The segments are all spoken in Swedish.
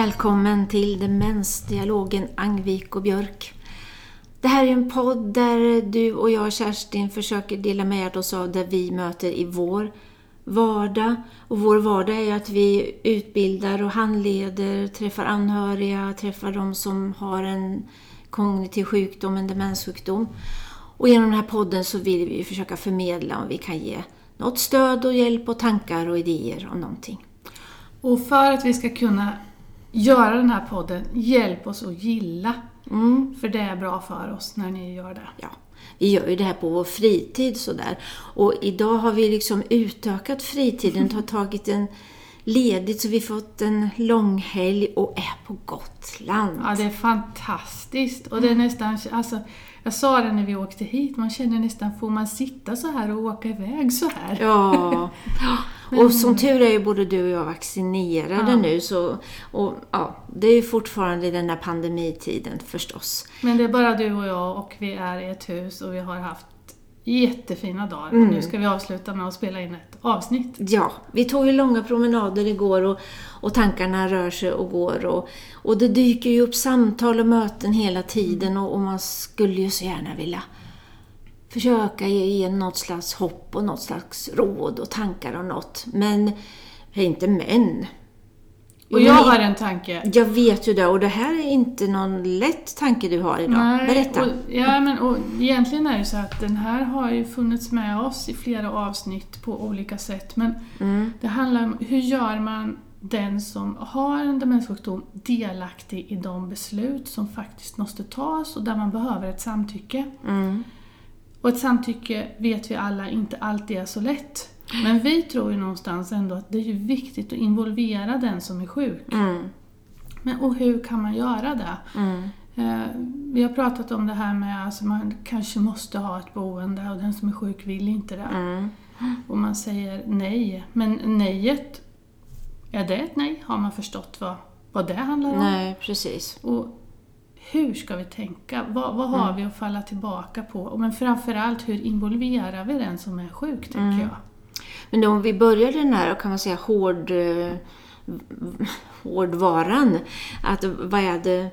Välkommen till Demensdialogen Angvik och Björk. Det här är en podd där du och jag, Kerstin, försöker dela med oss av det vi möter i vår vardag. Och vår vardag är att vi utbildar och handleder, träffar anhöriga, träffar de som har en kognitiv sjukdom, en demenssjukdom. Och genom den här podden så vill vi försöka förmedla om vi kan ge något stöd och hjälp och tankar och idéer om någonting. Och för att vi ska kunna göra den här podden, hjälp oss att gilla. Mm. För det är bra för oss när ni gör det. Ja, vi gör ju det här på vår fritid sådär. Och idag har vi liksom utökat fritiden, har tagit en ledigt så vi fått en långhelg och är på Gotland. Ja, det är fantastiskt. Och det är nästan, alltså, jag sa det när vi åkte hit, man känner nästan, får man sitta så här och åka iväg så här? Ja, och som tur är ju både du och jag vaccinerade Ja. nu så, och ja, det är ju fortfarande i den här pandemitiden förstås. Men det är bara du och jag och vi är i ett hus och vi har haft jättefina dagar. Mm. Nu ska vi avsluta med att spela in ett avsnitt. Ja, vi tog ju långa promenader igår och, och tankarna rör sig och går. Och, och det dyker ju upp samtal och möten hela tiden och, och man skulle ju så gärna vilja försöka ge, ge något slags hopp och något slags råd och tankar och något. Men, inte men. Och jag har en tanke. Jag vet ju det och det här är inte någon lätt tanke du har idag. Berätta. Och, ja, men, och egentligen är det så att den här har ju funnits med oss i flera avsnitt på olika sätt. Men Mm. det handlar om hur gör man den som har en demenssjukdom delaktig i de beslut som faktiskt måste tas och där man behöver ett samtycke. Mm. Och ett samtycke vet vi alla inte alltid är så lätt. Men vi tror ju någonstans ändå att det är viktigt att involvera den som är sjuk. Mm. Men, och hur kan man göra det? Mm. Eh, vi har pratat om det här med att alltså man kanske måste ha ett boende och den som är sjuk vill inte det. Mm. Och man säger nej. Men nejet, är det ett nej? Har man förstått vad, vad det handlar om? Nej, precis. Och hur ska vi tänka? Vad, vad har vi att falla tillbaka på? Men framförallt, hur involverar vi den som är sjuk, tänker jag? Men om vi börjar den här, kan man säga, hård, eh, hårdvaran. Att vad är det,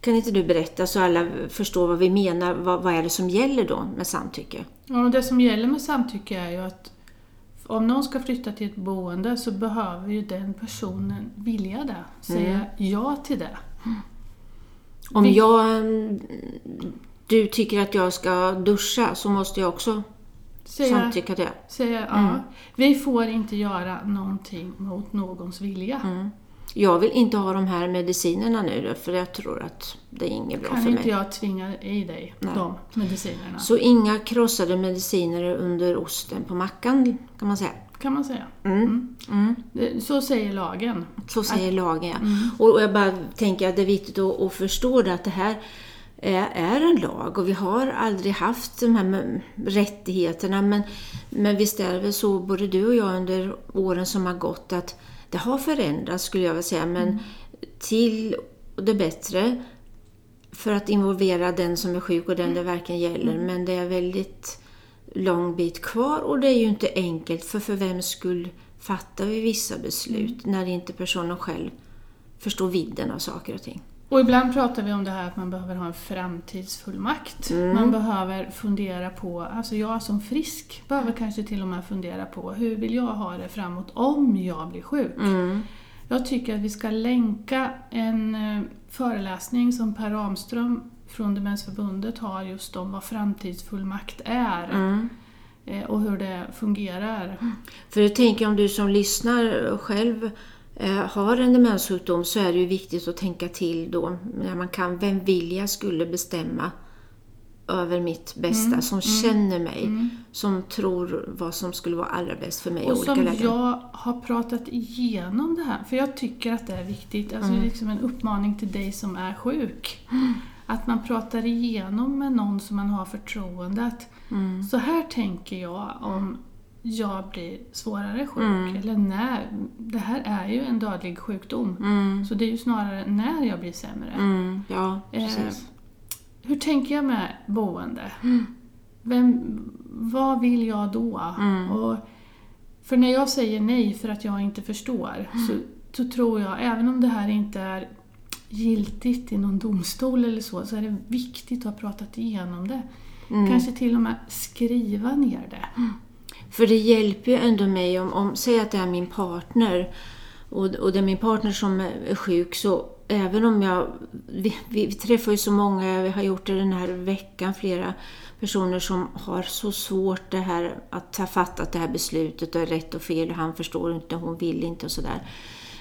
kan inte du berätta så alla förstår vad vi menar? Vad, vad är det som gäller då med samtycke? Ja, det som gäller med samtycke är ju att om någon ska flytta till ett boende så behöver ju den personen vilja det, säga ja till det. Om Vi- jag, mm, du tycker att jag ska duscha så måste jag också Säga, samtycka till det. säga ja. Vi får inte göra någonting mot någons vilja. Mm. Jag vill inte ha de här medicinerna nu för jag tror att det är inget bra Kan för inte mig. jag tvinga i dig de medicinerna? Så inga krossade mediciner under osten på mackan kan man säga. Kan man säga. Mm. Mm. Det- Så säger lagen. Så säger lagen. ja. Mm. Och jag bara tänker att det är viktigt att, förstå det, att det här är, en lag och vi har aldrig haft de här rättigheterna. Men, men visst är det väl så, både du och jag under åren som har gått, att det har förändrats skulle jag vilja säga, men Mm. till det bättre för att involvera den som är sjuk och den det verkligen gäller. Mm. Men det är väldigt lång bit kvar och det är ju inte enkelt för för vem skull fattar vi vissa beslut Mm. när inte personen själv förstår vidden av saker och ting. Och ibland pratar vi om det här att man behöver ha en framtidsfullmakt. Mm. Man behöver fundera på, alltså jag som frisk behöver kanske till och med fundera på hur vill jag ha det framåt om jag blir sjuk? Mm. Jag tycker att vi ska länka en eh, föreläsning som Per Ramström från Demensförbundet har just om vad framtidsfullmakt är Mm. eh, och hur det fungerar. För jag tänker om du som lyssnar själv eh, har en demenssjukdom så är det ju viktigt att tänka till då när man kan, vem vill jag skulle bestämma över mitt bästa, som känner mig, som tror vad som skulle vara allra bäst för mig i Och olika som lägen. jag har pratat igenom det här, för jag tycker att det är viktigt. Alltså Mm. det är liksom en uppmaning till dig som är sjuk. Att man pratar igenom med någon som man har förtroende. Att Mm. Så här tänker jag om jag blir svårare sjuk. Mm. Eller när. Det här är ju en dödlig sjukdom. Mm. Så det är ju snarare när jag blir sämre. Mm. Ja, Eh. Hur tänker jag med boende? Mm. Vem, vad vill jag då? Mm. Och för när jag säger nej för att jag inte förstår så så tror jag, även om det här inte är giltigt i någon domstol eller så, så är det viktigt att ha pratat igenom det. Kanske till och med skriva ner det. För det hjälper ju ändå mig om, om säg att det är min partner och, och det är min partner som är sjuk så även om jag, vi, vi träffar ju så många, vi har gjort det den här veckan, flera personer som har så svårt det här att ha fattat det här beslutet och rätt och fel och han förstår inte, hon vill inte och sådär.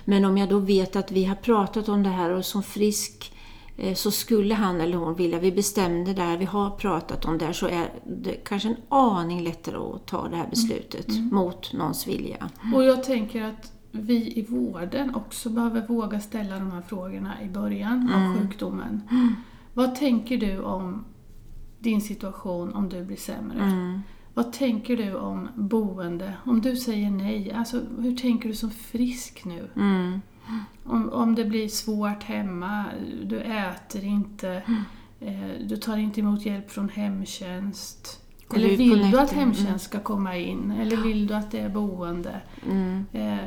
Men om jag då vet att vi har pratat om det här och som frisk eh, så skulle han eller hon vilja, vi bestämde det här, vi har pratat om det här, så är det kanske en aning lättare att ta det här beslutet mot någons vilja. Och jag tänker att vi i vården också behöver våga ställa de här frågorna i början av sjukdomen. Vad tänker du om din situation om du blir sämre? Vad tänker du om boende? Om du säger nej, alltså, hur tänker du som frisk nu? Om, om det blir svårt hemma, du äter inte, eh, du tar inte emot hjälp från hemtjänst. Går Eller vill du att nätterna? hemtjänst ska komma in? Eller vill du att det är boende? Mm. Eh,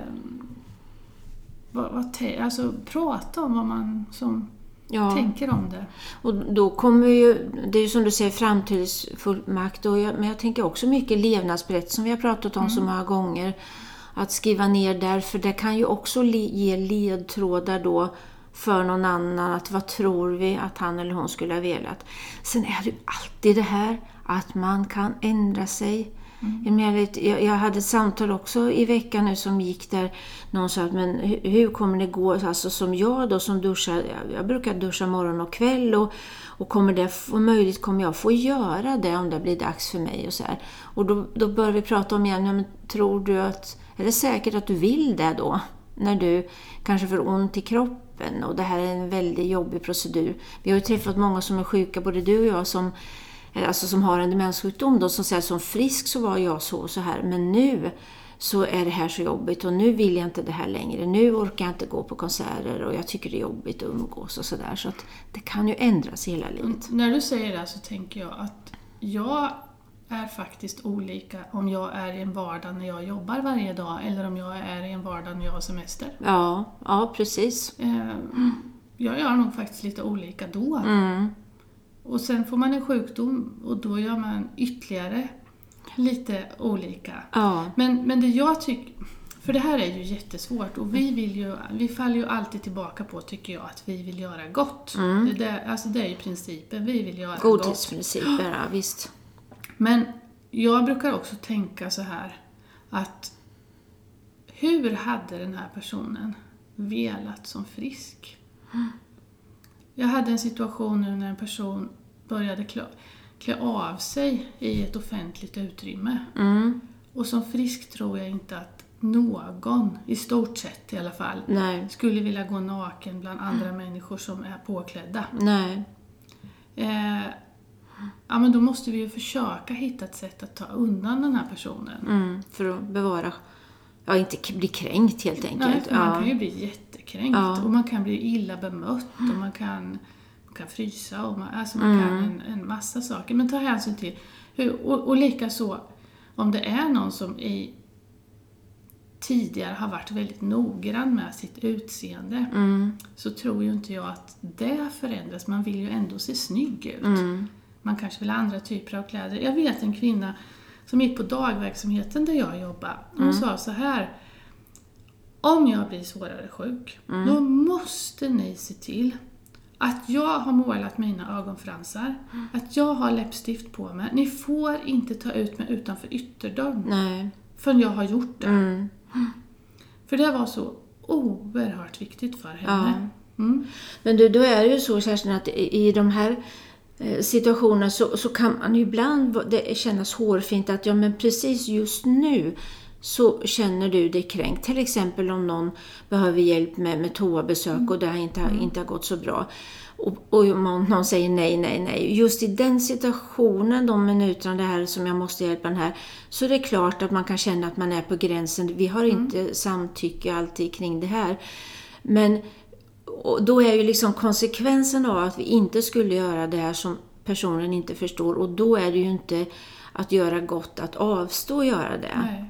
vad, vad alltså, prata om vad man som Ja. tänker om det. Och då kommer ju, det är ju som du säger framtidsfullmakt, och jag, men jag tänker också mycket levnadsberättelse som vi har pratat om så många gånger. Att skriva ner där, för det kan ju också le, ge ledtrådar då för någon annan. Att vad tror vi att han eller hon skulle ha velat? Sen är det ju alltid det här att man kan ändra sig. Mm. Jag, jag, jag hade ett samtal också i veckan nu som gick där någon sa att men hur, hur kommer det gå, alltså som jag då som duschar, jag, brukar duscha morgon och kväll och, och kommer det om möjligt kommer jag få göra det om det blir dags för mig och så här. Och då, då börjar vi prata om igen, men tror du att, är det säkert att du vill det då? När du kanske får ont i kroppen och det här är en väldigt jobbig procedur. Vi har ju träffat många som är sjuka, både du och jag, som alltså som har en demenssjukdom då, som säger som frisk så var jag så och så här, men nu så är det här så jobbigt och nu vill jag inte det här längre. Nu orkar jag inte gå på konserter och jag tycker det är jobbigt att umgås och sådär. Så att det kan ju ändras hela livet. När du säger det så tänker jag att jag är faktiskt olika om jag är i en vardag när jag jobbar varje dag eller om jag är i en vardag när jag har semester. Ja, ja precis. Eh, Jag gör nog faktiskt lite olika då. Mm. Och sen får man en sjukdom och då gör man ytterligare lite olika. Ja, Men, men det jag tycker, för det här är ju jättesvårt och vi vill ju, vi faller ju alltid tillbaka på, tycker jag, att vi vill göra gott. Det, där, alltså det är ju principen, vi vill göra gott. godhetsprinciper, ja visst. Men jag brukar också tänka så här att hur hade den här personen velat som frisk? Jag hade en situation nu när en person började klä, klä av sig i ett offentligt utrymme. Mm. Och som frisk tror jag inte att någon, i stort sett i alla fall, Nej, skulle vilja gå naken bland andra människor som är påklädda. nej. Eh, ja, men då måste vi ju försöka hitta ett sätt att ta undan den här personen. Mm. För att bevara, ja inte bli kränkt helt enkelt. Nej, man ja. kan ju bli jättekränkt Ja. och man kan bli illa bemött och man kan, man kan frysa och man, alltså man kan Mm. en, en massa saker. Men ta hänsyn till, hur, och, och likaså om det är någon som i tidigare har varit väldigt noggrann med sitt utseende Mm. så tror ju inte jag att det förändras. Man vill ju ändå se snygg ut. Mm. Man kanske vill ha andra typer av kläder. Jag vet en kvinna som gick på dagverksamheten där jag jobbade. Hon sa så här. Om jag blir svårare sjuk, då måste ni se till att jag har målat mina ögonfransar, att jag har läppstift på mig. Ni får inte ta ut mig utanför ytterdörren Nej. förrän jag har gjort det. Mm. För det var så oerhört viktigt för henne. Mm. Men du, då är det ju så Kerstin att i de här eh, situationerna så, så kan man ibland det kännas hårfint att ja men precis just nu så känner du dig kränkt. Till exempel om någon behöver hjälp med, med toabesök och det har inte, inte har gått så bra. Och, och någon säger nej, nej, nej. Just i den situationen, de minuterna det här som jag måste hjälpa den här, så är det klart att man kan känna att man är på gränsen. Vi har inte samtycke alltid kring det här. Men och då är ju liksom konsekvensen av att vi inte skulle göra det här som personen inte förstår och då är det ju inte att göra gott att avstå och göra det. Nej.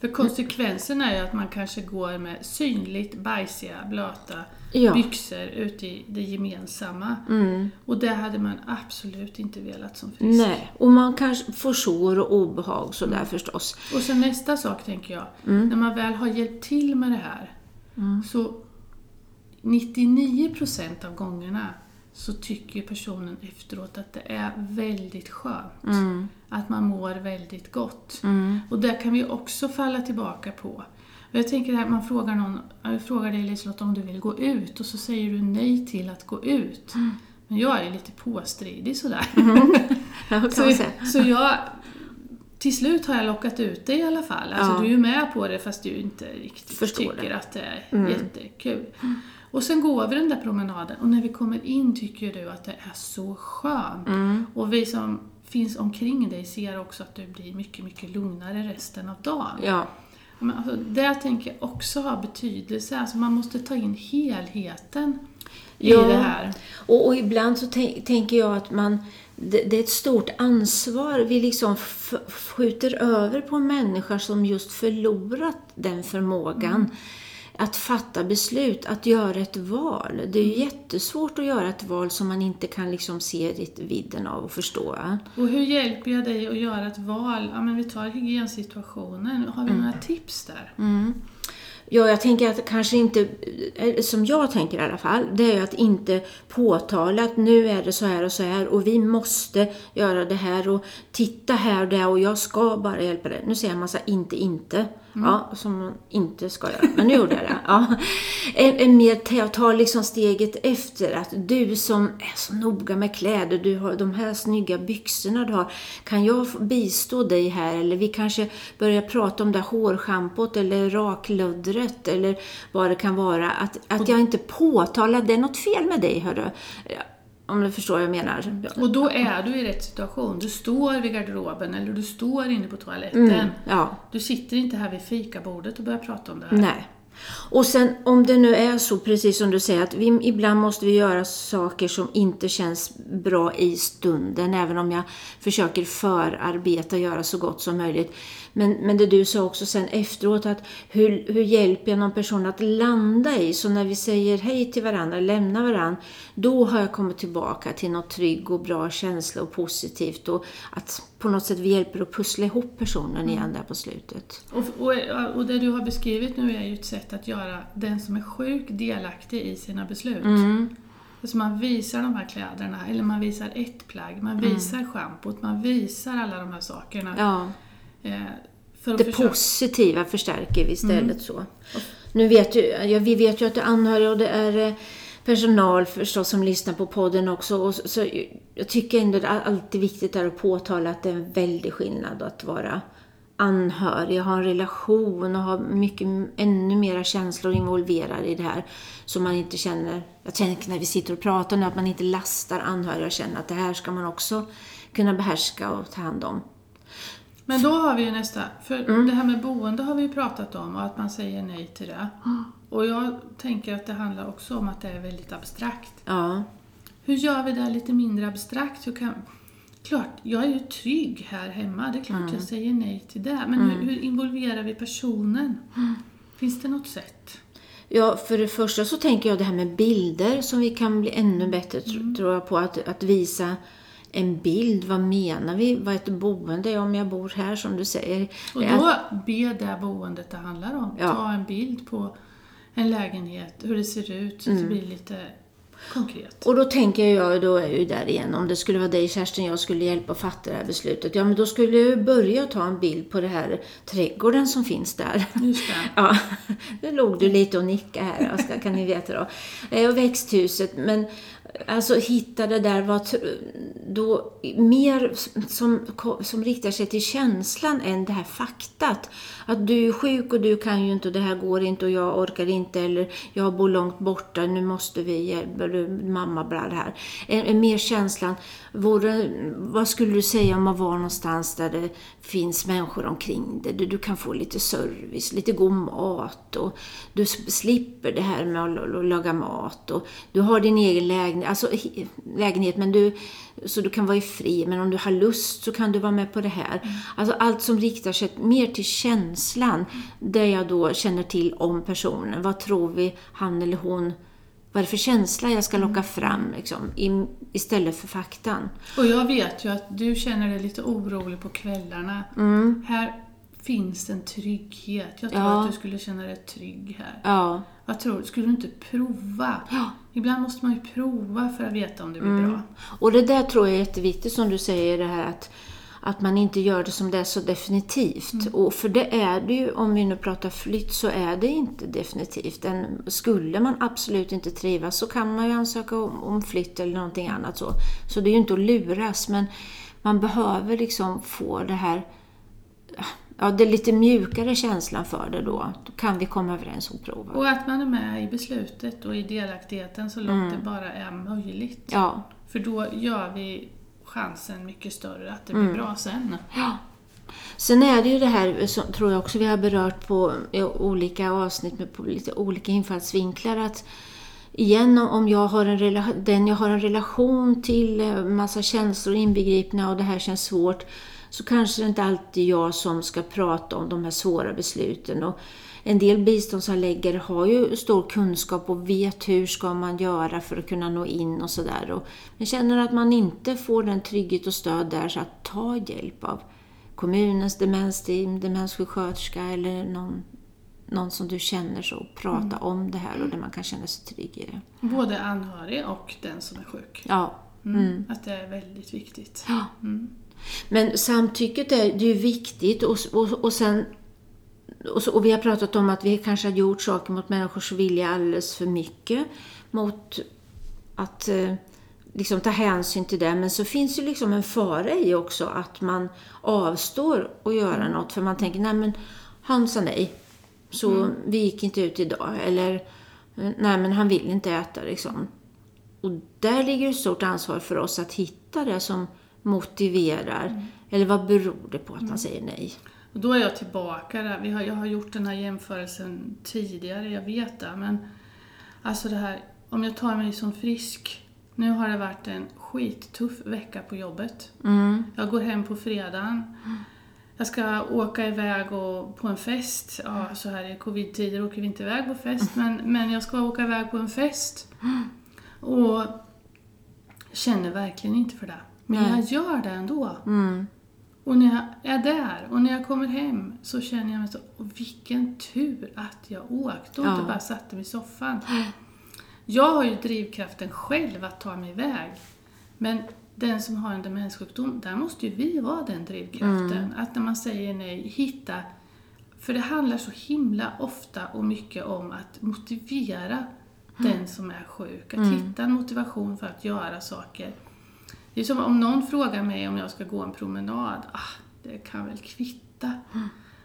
För konsekvensen är ju att man kanske går med synligt bajsiga, blöta Ja. byxor ute i det gemensamma. Mm. Och det hade man absolut inte velat som frisk. Nej, och man kanske får sår och obehag sådär förstås. Och sen nästa sak tänker jag, Mm. när man väl har hjälpt till med det här så 99% av gångerna så tycker personen efteråt att det är väldigt skönt. Mm. Att man mår väldigt gott. Och där kan vi också falla tillbaka på. Och jag tänker här, man frågar någon, jag frågar dig Liselott om du vill gå ut och så säger du nej till att gå ut. Men jag är lite påstridig sådär. Ja, kan Så, så jag, till slut har jag lockat ut dig i alla fall. Alltså Ja. du är med på det fast du inte riktigt Förstår tycker det. Mm. att det är jättekul. Och sen går vi den där promenaden och när vi kommer in tycker du att det är så skönt. Mm. Och vi som finns omkring dig ser också att du blir mycket, mycket lugnare resten av dagen. Ja, Men alltså, det tänker jag också har betydelse. Alltså man måste ta in helheten Ja. i det här. Och, och ibland så tän- tänker jag att man, det, det är ett stort ansvar vi liksom skjuter över på en människa som just förlorat den förmågan. Att fatta beslut, att göra ett val. Det är ju jättesvårt att göra ett val som man inte kan liksom se vidden av och förstå. Och hur hjälper jag dig att göra ett val? Ja, men vi tar hygiensituationen. Har vi Mm. några tips där? Ja, jag tänker att kanske inte, eh, som jag tänker i alla fall, det är att inte påtala att nu är det så här och så här och vi måste göra det här och titta här och där och jag ska bara hjälpa dig. Nu säger jag en massa inte, inte. Ja, som man inte ska göra. Men nu gjorde jag det. Ja. Mer ta, liksom steget efter. Att du som är så noga med kläder, du har de här snygga byxorna du har. Kan jag bistå dig här? Eller vi kanske börjar prata om det här hårschampot eller raklöddret eller vad det kan vara. Att, att jag inte påtalar det är något fel med dig, hörru. Om du förstår vad jag menar. Och då är du i rätt situation. Du står vid garderoben eller du står inne på toaletten. Mm, ja. Du sitter inte här vid fikabordet och börjar prata om det här. Nej. Och sen om det nu är så, precis som du säger, att vi, ibland måste vi göra saker som inte känns bra i stunden, även om jag försöker förarbeta och göra så gott som möjligt. Men, men det du sa också sen efteråt, att hur, hur hjälper jag någon person att landa i? Så när vi säger hej till varandra, lämnar varandra, då har jag kommit tillbaka till något trygg och bra känsla och positivt. Och att på något sätt vi hjälper att pussla ihop personen igen där på slutet. Och, och, och det du har beskrivit nu är ju ett sätt att göra den som är sjuk delaktig i sina beslut. Mm. Alltså man visar de här kläderna, eller man visar ett plagg, man Mm. visar schampot, man visar alla de här sakerna. Ja. Eh, för att Det försöka- positiva förstärker vi istället så. Nu vet ju, ja, vi vet ju att det är anhöriga och det är eh, personal förstås som lyssnar på podden också. Och så, så jag tycker ändå det är alltid viktigt att påtala att det är en väldig skillnad att vara anhörig, ha en relation och ha mycket, ännu mera känslor involverade i det här. Så man inte känner, jag tänker när vi sitter och pratar nu, att man inte lastar anhöriga och känner att det här ska man också kunna behärska och ta hand om. Men då har vi ju nästa, för Mm. det här med boende har vi ju pratat om och att man säger nej till det. Och jag tänker att det handlar också om att det är väldigt abstrakt. Ja. Hur gör vi det lite mindre abstrakt? Hur kan... Klart, jag är ju trygg här hemma, det är klart Mm. jag säger nej till det. Men hur, hur involverar vi personen? Finns det något sätt? Ja, för det första så tänker jag det här med bilder som vi kan bli ännu bättre, tr- tror jag, på att, att visa en bild. Vad menar vi? Vad ett boende är om jag bor här, som du säger. Och då be det boendet det handlar om. Ja. Ta en bild på en lägenhet, hur det ser ut, så Mm. det blir lite konkret. Och då tänker jag, då är jag ju där igen, om det skulle vara dig Kerstin, jag skulle hjälpa att fatta det här beslutet. Ja, men då skulle jag ju börja ta en bild på det här trädgården som finns där. Just det. Ja, nu låg du lite och nickade här, kan ni veta då. Eh, Och växthuset, men alltså hitta det där vad, då mer som, som riktar sig till känslan än det här faktat. Att du är sjuk och du kan ju inte och det här går inte och jag orkar inte eller jag bor långt borta, nu måste vi hjälpa, mamma bla det här. En, mer känslan, vore, vad skulle du säga om att vara någonstans där det finns människor omkring dig? Du, du kan få lite service, lite god mat och du slipper det här med att, att laga mat och du har din egen lägenhet. alltså lägenhet, men du, så du kan vara i fri. Men om du har lust så kan du vara med på det här. Alltså allt som riktar sig mer till känslan, där jag då känner till om personen. Vad tror vi han eller hon, vad är det för känsla jag ska locka fram liksom, i, istället för faktan. Och jag vet ju att du känner dig lite orolig på kvällarna. Här finns en trygghet. Jag tror Mm. Ja. att du skulle känna dig trygg här. Ja, Vad tror du? Skulle du inte prova? Ibland måste man ju prova för att veta om det blir bra. Och det där tror jag är jätteviktigt som du säger, det här att, att man inte gör det som det är så definitivt. Och för det är det ju, om vi nu pratar flytt, så är det inte definitivt. En, skulle man absolut inte trivas så kan man ju ansöka om, om flytt eller någonting annat så. Så det är ju inte att luras, men man behöver liksom få det här Ja, det lite mjukare känslan för det då. Då kan vi komma överens om prova. Och att man är med i beslutet och i delaktigheten så långt det bara är möjligt. Ja, För då gör vi chansen mycket större att det blir bra sen. Sen är det ju det här som tror jag också vi har berört på olika avsnitt med på lite olika infallsvinklar att igen om jag har en rela- den jag har en relation till, eh, massa känslor inbegripna och det här känns svårt så kanske det inte alltid är jag som ska prata om de här svåra besluten. Och en del biståndshandläggare har ju stor kunskap och vet hur ska man göra för att kunna nå in och sådär. Men känner att man inte får den trygghet och stöd där så att ta hjälp av kommunens demensteam, demenssjuksköterska eller någon, någon som du känner så. Prata om det här och där man kan känna sig trygg i det. Både anhörig och den som är sjuk. Ja. Mm. Att det är väldigt viktigt. Ja. Men samtycket är, det är ju viktigt och, och, och sen och, så, och vi har pratat om att vi kanske har gjort saker mot människors vilja alldeles för mycket. Mot att eh, liksom ta hänsyn till det. Men så finns ju liksom en fara i också att man avstår att göra något. För man tänker, nej men han sa nej. Så vi gick inte ut idag. Eller, eh, nej men han vill inte äta liksom. Och där ligger ett stort ansvar för oss att hitta det som motiverar. Eller vad beror det på att man säger nej? Och då är jag tillbaka där. Vi har, jag har gjort den här jämförelsen tidigare, jag vet det. Men alltså det här, om jag tar mig som frisk. Nu har det varit en skittuff vecka på jobbet. Mm. Jag går hem på fredagen. Jag ska åka iväg och, på en fest. Ja, så här i covid-tider åker vi inte iväg på fest, men, men jag ska åka iväg på en fest. Och känner verkligen inte för det. Men Nej. jag gör det ändå. Mm. Och när jag är där och när jag kommer hem så känner jag mig så, och vilken tur att jag åkte och Ja. inte bara satte mig i soffan. Jag har ju drivkraften själv att ta mig iväg. Men den som har en demenssjukdom, där måste ju vi vara den drivkraften. Att när man säger nej, hitta... För det handlar så himla ofta och mycket om att motivera den som är sjuk. Att hitta en motivation för att göra saker. Det är som om någon frågar mig om jag ska gå en promenad. Ah, det kan väl kvitta.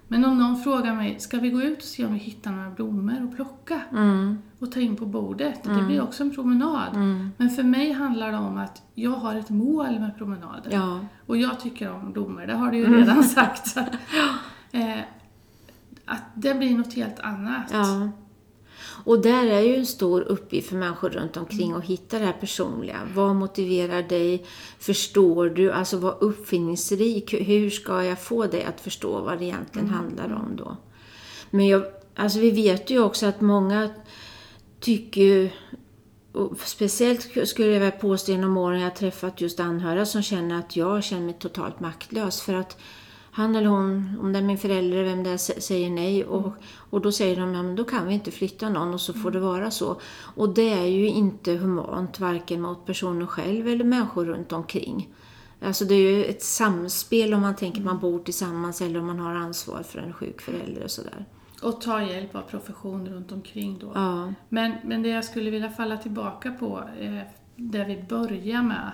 Men om någon frågar mig, ska vi gå ut och se om vi hittar några blommor och plocka? Mm. Och ta in på bordet. Det blir också en promenad. Mm. Men för mig handlar det om att jag har ett mål med promenaden. Ja. Och jag tycker om blommor, det har du ju redan sagt. Eh, att det blir något helt annat. Ja. Och där är ju en stor uppgift för människor runt omkring att hitta det här personliga. Vad motiverar dig? Förstår du? Alltså var uppfinningsrik. Hur ska jag få dig att förstå vad det egentligen handlar om då? Men jag, alltså vi vet ju också att många tycker ju, och speciellt skulle jag vilja påstå genom åren jag träffat just anhöriga som känner att jag känner mig totalt maktlös för att han eller hon, om det är min förälder vem det är, sä- säger nej och, och då säger de, ja, men då kan vi inte flytta någon och så får det vara så. Och det är ju inte humant, varken mot personen själv eller människor runt omkring. Alltså det är ju ett samspel om man tänker man bor tillsammans eller om man har ansvar för en sjuk förälder och sådär. Och ta hjälp av profession runt omkring då. Ja. Men, men det jag skulle vilja falla tillbaka på, eh, där vi börjar med,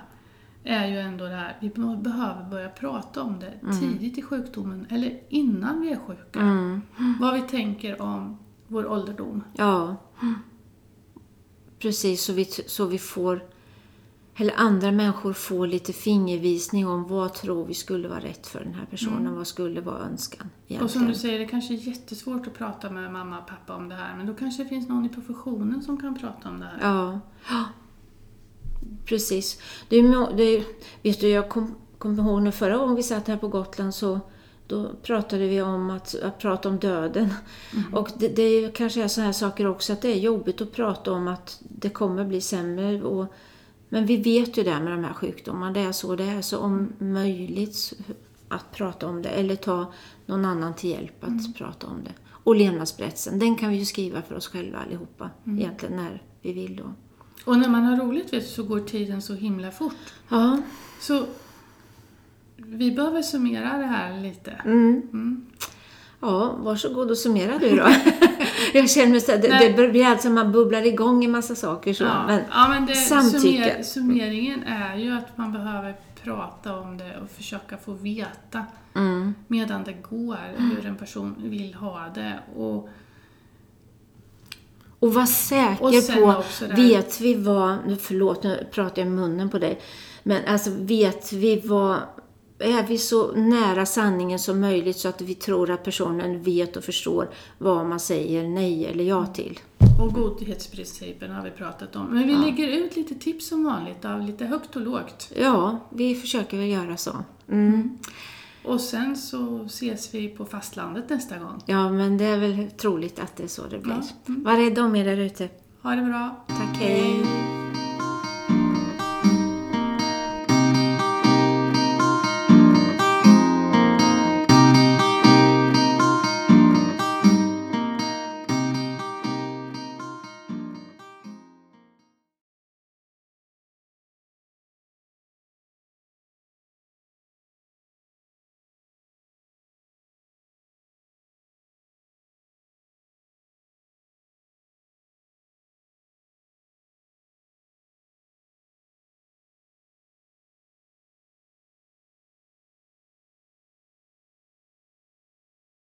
är ju ändå det här, vi be- behöver börja prata om det tidigt i sjukdomen, eller innan vi är sjuka. Mm. Vad vi tänker om vår ålderdom. Ja. Precis, så vi, så vi får, eller andra människor får lite fingervisning om vad tror vi skulle vara rätt för den här personen, vad skulle vara önskan egentligen. Och som du säger, det kanske är jättesvårt att prata med mamma och pappa om det här, men då kanske det finns någon i professionen som kan prata om det här. Ja. Precis. Det är, det vet du, jag kom, kom ihåg nu förra gången vi satt här på Gotland så då pratade vi om att, att prata om döden. Och det, det kanske är så här saker också att det är jobbigt att prata om att det kommer bli sämre. Och, men vi vet ju det med de här sjukdomarna, det är så det är. Så om möjligt att prata om det eller ta någon annan till hjälp att prata om det. Och levnadsberättelsen, den kan vi ju skriva för oss själva allihopa egentligen när vi vill då. Och när man har roligt vet du, så går tiden så himla fort. Ja, Så vi behöver summera det här lite. mm. Mm. Ja, varsågod och summera du då. jag känner här, det, det blir alltså man bubblar igång en massa saker så. Ja, Men, ja, men det, samtycke. summer, summeringen är ju att man behöver prata om det och försöka få veta mm, medan det går hur en person vill ha det. Och, och var Och säker sen på, vet vi vad, nu förlåt nu pratar jag i munnen på dig, men alltså vet vi vad, är vi så nära sanningen som möjligt så att vi tror att personen vet och förstår vad man säger nej eller ja till? och godhetsprincipen har vi pratat om. Men vi lägger ut lite tips som vanligt av lite högt och lågt. Ja, vi försöker väl göra så. Mm. Och sen så ses vi på fastlandet nästa gång. Ja, men det är väl troligt att det är så det blir. Ja, mm. Var rädda om er där ute. Ha det bra! Tack, hej.